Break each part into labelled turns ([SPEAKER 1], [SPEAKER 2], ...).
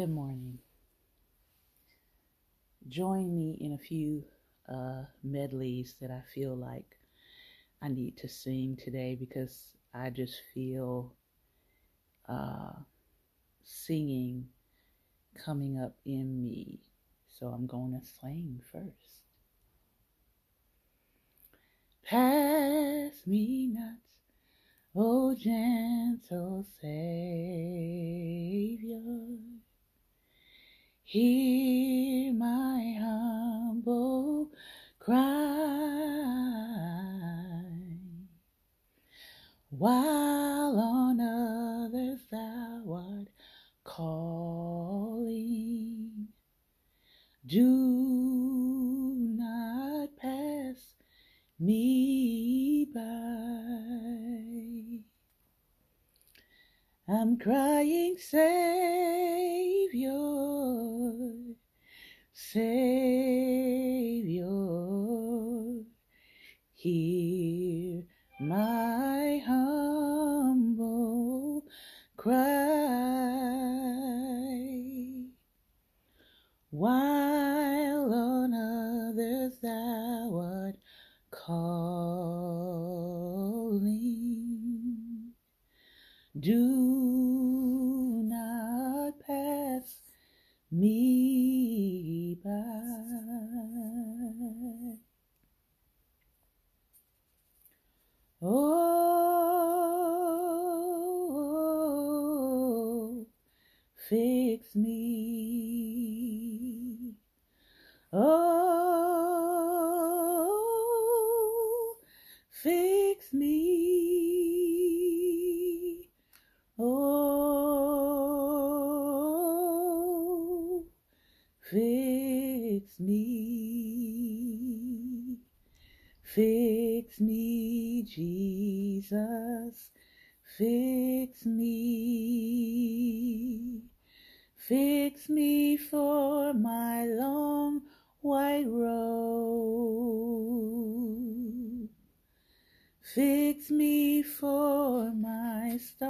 [SPEAKER 1] Good morning. Join me in a few uh, medleys that I feel like I need to sing today because I just feel uh, singing coming up in me. So I'm going to sing first. Pass me not, O gentle Savior. Hear my humble cry. While cry. Fix me, Jesus. Fix me. Fix me for my long white robe. Fix me for my starry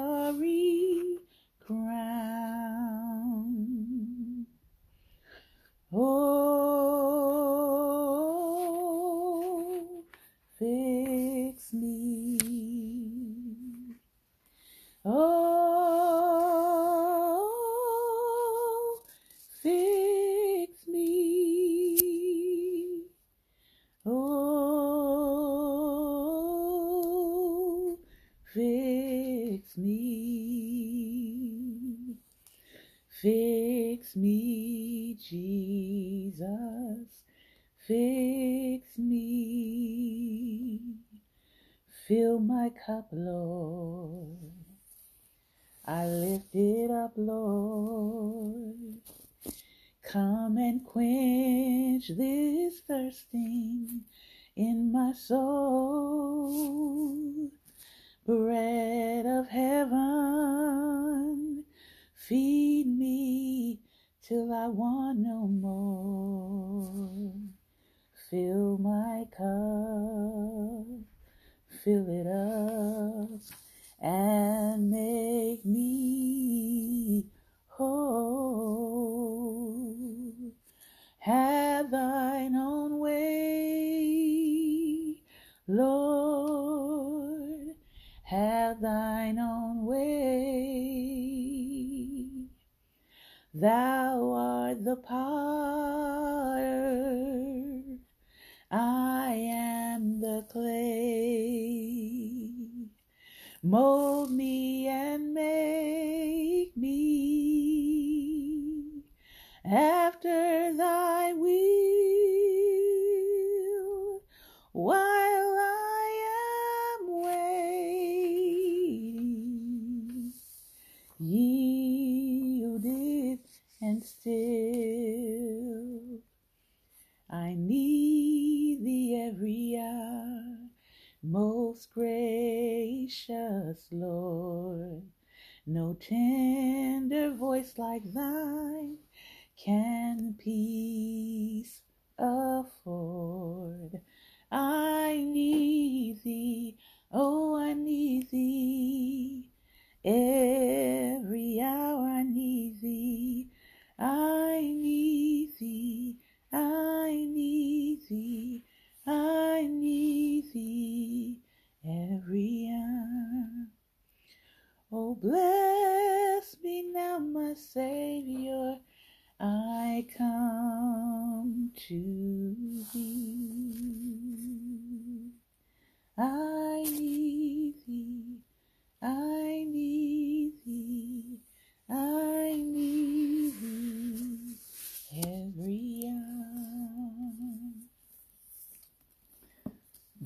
[SPEAKER 1] Fix me. Fill my cup, Lord. I lift it up, Lord. Come and quench this thirsting in my soul. Bread of heaven, feed me till I want no more. Fill my cup, fill it up, and after thy will. While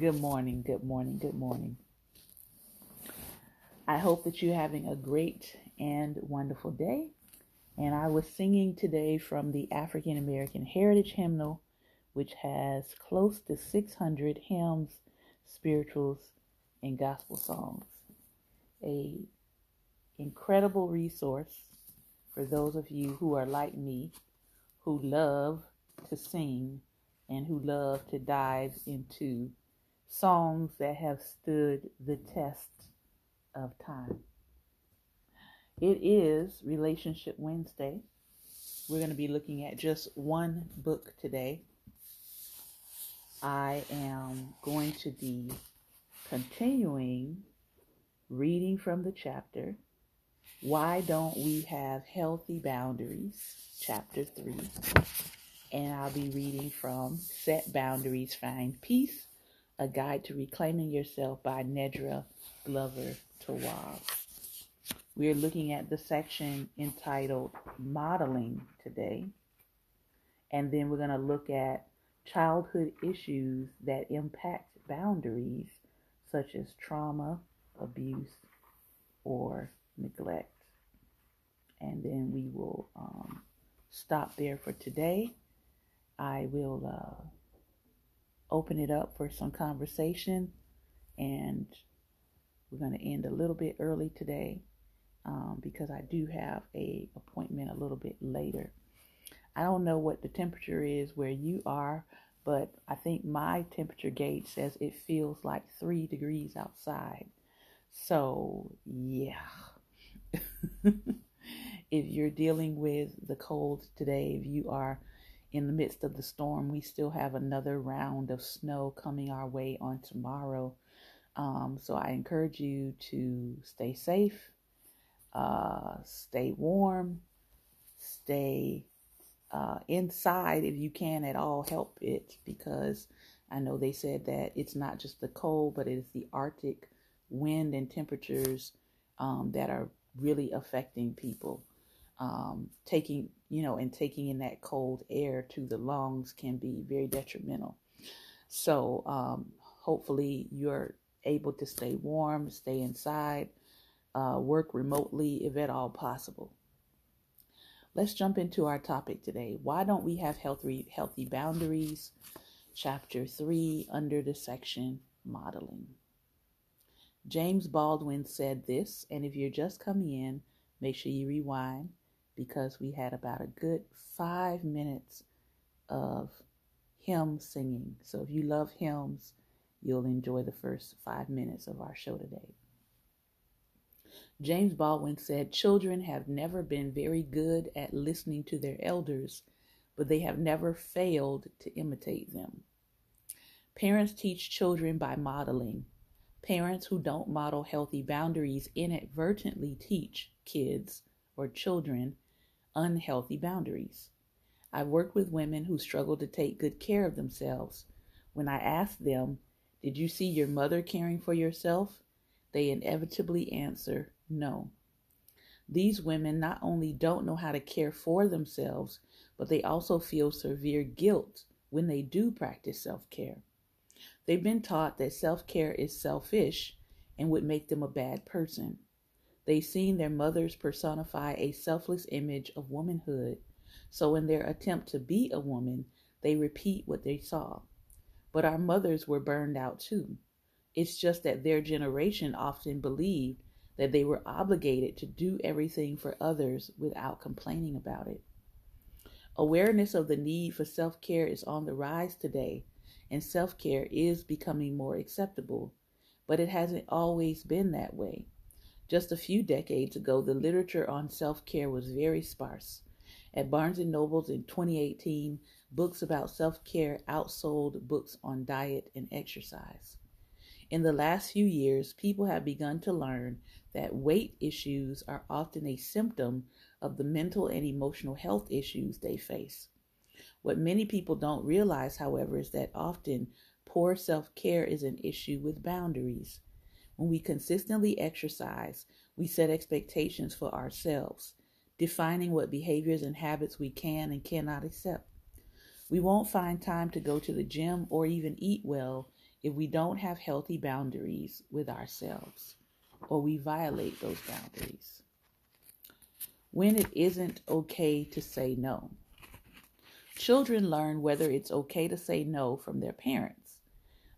[SPEAKER 1] Good morning, good morning, good morning. I hope that you're having a great and wonderful day. And I was singing today from the African American Heritage Hymnal, which has close to 600 hymns, spirituals, and gospel songs. A incredible resource for those of you who are like me, who love to sing and who love to dive into songs that have stood the test of time. It is Relationship Wednesday. We're going to be looking at just one book today. I am going to be continuing reading from the chapter Why Don't We Have Healthy Boundaries, chapter 3. And I'll be reading from Set Boundaries, Find Peace, a guide to reclaiming yourself by Nedra Glover Tawwab. We're looking at the section entitled Modeling today. And then we're going to look at childhood issues that impact boundaries, such as trauma, abuse, or neglect. And then we will um, stop there for today. I will uh, open it up for some conversation, and we're going to end a little bit early today um, because I do have a appointment a little bit later. I don't know what the temperature is where you are, but I think my temperature gauge says it feels like three degrees outside. So, yeah. if you're dealing with the cold today, if you are in the midst of the storm, we still have another round of snow coming our way on tomorrow. Um, so I encourage you to stay safe, uh, stay warm, stay uh, inside if you can at all help it because I know they said that it's not just the cold, but it is the Arctic wind and temperatures um, that are really affecting people. Um, taking, you know, and taking in that cold air to the lungs can be very detrimental. So, um, hopefully, you're able to stay warm, stay inside, uh, work remotely if at all possible. Let's jump into our topic today. Why don't we have healthy healthy boundaries? Chapter 3 under the section modeling. James Baldwin said this, and if you're just coming in, make sure you rewind because we had about a good five minutes of hymn singing. So if you love hymns, you'll enjoy the first five minutes of our show today. James Baldwin said, Children have never been very good at listening to their elders, but they have never failed to imitate them. Parents teach children by modeling. Parents who don't model healthy boundaries inadvertently teach kids or children unhealthy boundaries. I've worked with women who struggle to take good care of themselves. When I ask them, Did you see your mother caring for yourself? they inevitably answer, No. These women not only don't know how to care for themselves, but they also feel severe guilt when they do practice self care. They've been taught that self care is selfish and would make them a bad person. They've seen their mothers personify a selfless image of womanhood, so in their attempt to be a woman, they repeat what they saw. But our mothers were burned out too. It's just that their generation often believed that they were obligated to do everything for others without complaining about it. Awareness of the need for self care is on the rise today, and self care is becoming more acceptable, but it hasn't always been that way. Just a few decades ago, the literature on self-care was very sparse. At Barnes & Noble's in 2018, books about self-care outsold books on diet and exercise. In the last few years, people have begun to learn that weight issues are often a symptom of the mental and emotional health issues they face. What many people don't realize, however, is that often poor self care is an issue with boundaries. When we consistently exercise, we set expectations for ourselves, defining what behaviors and habits we can and cannot accept. We won't find time to go to the gym or even eat well if we don't have healthy boundaries with ourselves or we violate those boundaries. When it isn't okay to say no. Children learn whether it's okay to say no from their parents.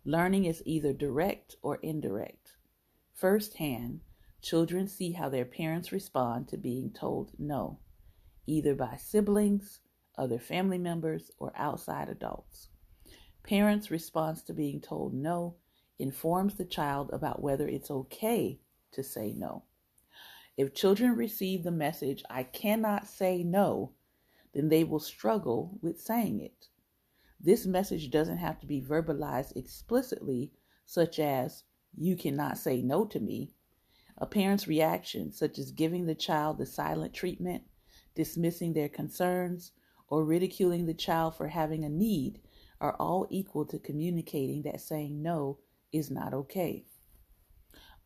[SPEAKER 1] Learning is either direct or indirect. Firsthand, children see how their parents respond to being told no, either by siblings, other family members, or outside adults. Parents' response to being told no informs the child about whether it's okay to say no. If children receive the message, I cannot say no, then they will struggle with saying it. This message doesn't have to be verbalized explicitly, such as, you cannot say no to me. A parent's reaction, such as giving the child the silent treatment, dismissing their concerns, or ridiculing the child for having a need, are all equal to communicating that saying no is not okay.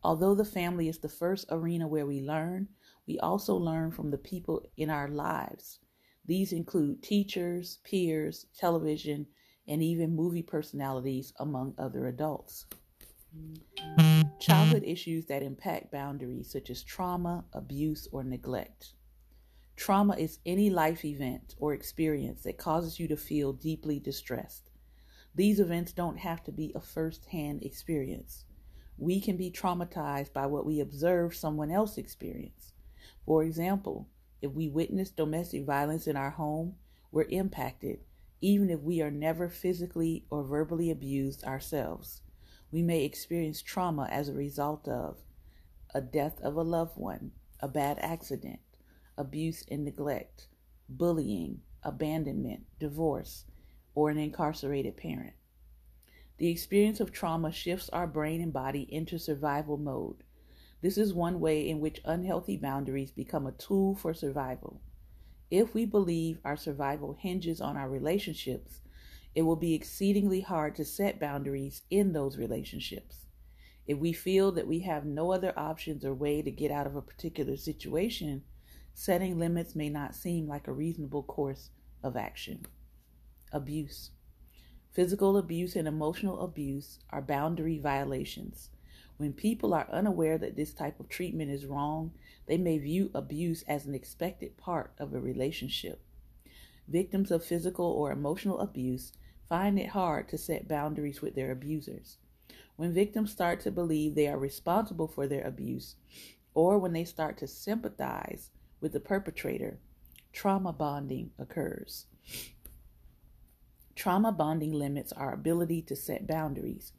[SPEAKER 1] Although the family is the first arena where we learn, we also learn from the people in our lives. These include teachers, peers, television, and even movie personalities, among other adults. Childhood issues that impact boundaries, such as trauma, abuse, or neglect. Trauma is any life event or experience that causes you to feel deeply distressed. These events don't have to be a first hand experience. We can be traumatized by what we observe someone else experience. For example, if we witness domestic violence in our home, we're impacted, even if we are never physically or verbally abused ourselves. We may experience trauma as a result of a death of a loved one, a bad accident, abuse and neglect, bullying, abandonment, divorce, or an incarcerated parent. The experience of trauma shifts our brain and body into survival mode. This is one way in which unhealthy boundaries become a tool for survival. If we believe our survival hinges on our relationships, it will be exceedingly hard to set boundaries in those relationships. If we feel that we have no other options or way to get out of a particular situation, setting limits may not seem like a reasonable course of action. Abuse. Physical abuse and emotional abuse are boundary violations. When people are unaware that this type of treatment is wrong, they may view abuse as an expected part of a relationship. Victims of physical or emotional abuse find it hard to set boundaries with their abusers. When victims start to believe they are responsible for their abuse, or when they start to sympathize with the perpetrator, trauma bonding occurs. Trauma bonding limits our ability to set boundaries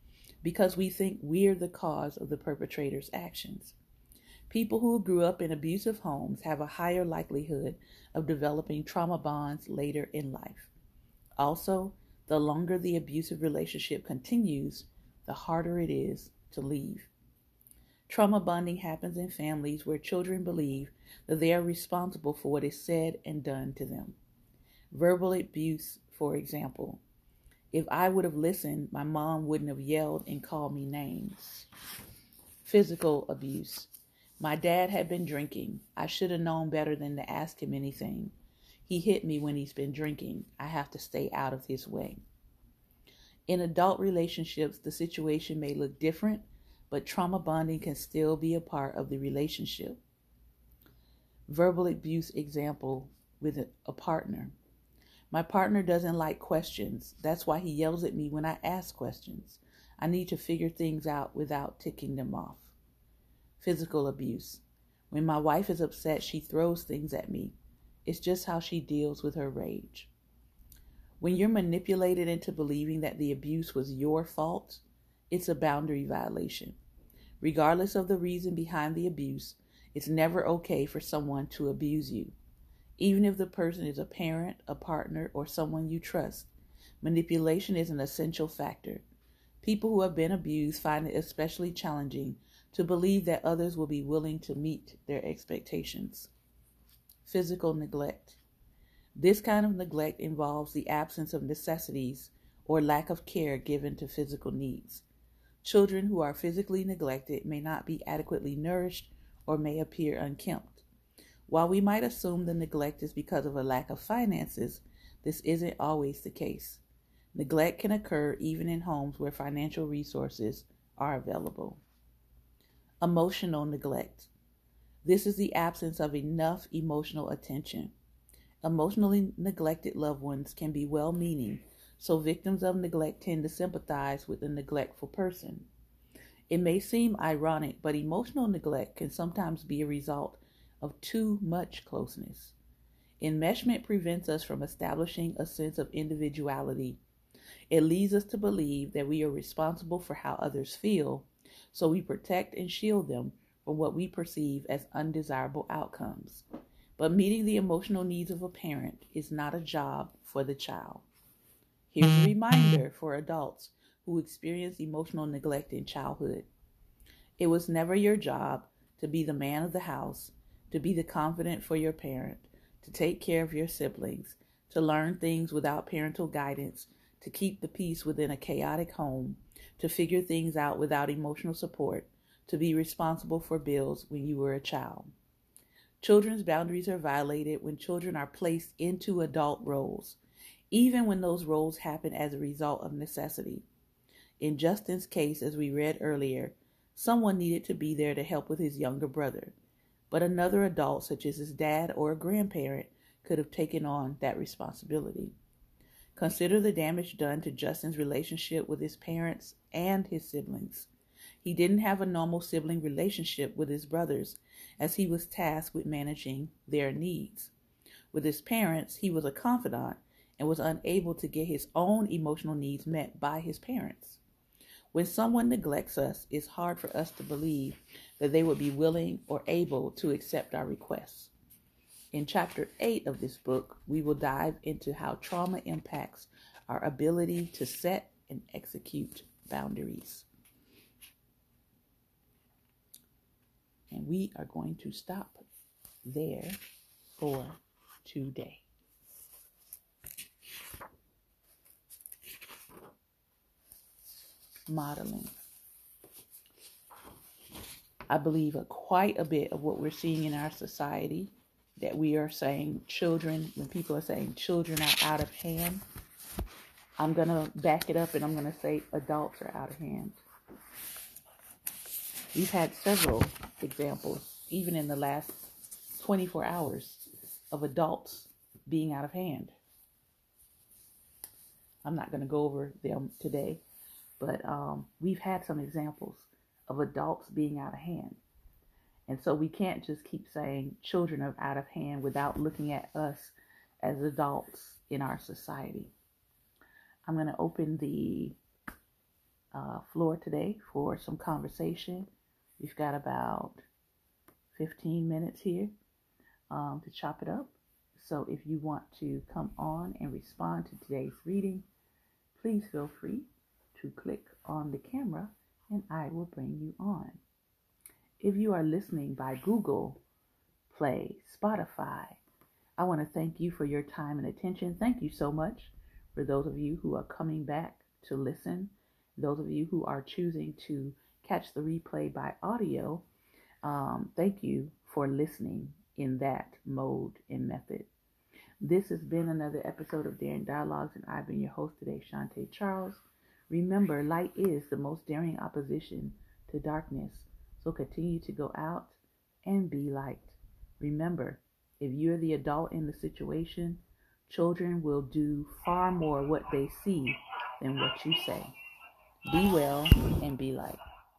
[SPEAKER 1] because we think we're the cause of the perpetrator's actions. People who grew up in abusive homes have a higher likelihood of developing trauma bonds later in life. Also, the longer the abusive relationship continues, the harder it is to leave. Trauma bonding happens in families where children believe that they are responsible for what is said and done to them. Verbal abuse, for example. If I would have listened, my mom wouldn't have yelled and called me names. Physical abuse. My dad had been drinking. I should have known better than to ask him anything. He hit me when he's been drinking. I have to stay out of his way. In adult relationships, the situation may look different but trauma bonding can still be a part of the relationship. Verbal abuse example with a partner. My partner doesn't like questions. That's why he yells at me when I ask questions. I need to figure things out without ticking them off. Physical abuse. When my wife is upset, she throws things at me. It's just how she deals with her rage. When you're manipulated into believing that the abuse was your fault, it's a boundary violation. Regardless of the reason behind the abuse, it's never okay for someone to abuse you. Even if the person is a parent, a partner, or someone you trust, manipulation is an essential factor. People who have been abused find it especially challenging to believe that others will be willing to meet their expectations. Physical neglect. This kind of neglect involves the absence of necessities or lack of care given to physical needs. Children who are physically neglected may not be adequately nourished or may appear unkempt. While we might assume the neglect is because of a lack of finances, this isn't always the case. Neglect can occur even in homes where financial resources are available. Emotional neglect. This is the absence of enough emotional attention. Emotionally neglected loved ones can be well meaning, so victims of neglect tend to sympathize with the neglectful person. It may seem ironic, but emotional neglect can sometimes be a result of too much closeness. Enmeshment prevents us from establishing a sense of individuality. It leads us to believe that we are responsible for how others feel, so we protect and shield them from what we perceive as undesirable outcomes. But meeting the emotional needs of a parent is not a job for the child. Here's a mm-hmm. reminder for adults who experience emotional neglect in childhood. It was never your job to be the man of the house, to be the confidant for your parent, to take care of your siblings, to learn things without parental guidance, to keep the peace within a chaotic home, to figure things out without emotional support, to be responsible for bills when you were a child. Children's boundaries are violated when children are placed into adult roles even when those roles happen as a result of necessity. In Justin's case, as we read earlier, someone needed to be there to help with his younger brother, but another adult, such as his dad or a grandparent, could have taken on that responsibility. Consider the damage done to Justin's relationship with his parents and his siblings. He didn't have a normal sibling relationship with his brothers, as he was tasked with managing their needs. With his parents, he was a confidant and was unable to get his own emotional needs met by his parents. When someone neglects us, it's hard for us to believe that they would be willing or able to accept our requests. In chapter 8 of this book, we will dive into how trauma impacts our ability to set and execute boundaries. And we are going to stop there for today. modeling. I believe a, quite a bit of what we're seeing in our society that we are saying children, when people are saying children are out of hand, I'm going to back it up and I'm going to say adults are out of hand. We've had several examples, even in the last 24 hours, of adults being out of hand. I'm not going to go over them today. But um, we've had some examples of adults being out of hand. And so we can't just keep saying children are out of hand without looking at us as adults in our society. I'm going to open the uh, floor today for some conversation. We've got about 15 minutes here um, to chop it up. So if you want to come on and respond to today's reading, please feel free to click on the camera and I will bring you on. If you are listening by Google Play, Spotify, I want to thank you for your time and attention. Thank you so much for those of you who are coming back to listen, those of you who are choosing to catch the replay by audio. Um, thank you for listening in that mode and method. This has been another episode of Daring Dialogues, and I've been your host today, Shantae Charles. Remember, light is the most daring opposition to darkness. So continue to go out and be light. Remember, if you're the adult in the situation, children will do far more what they see than what you say. Be well and be light.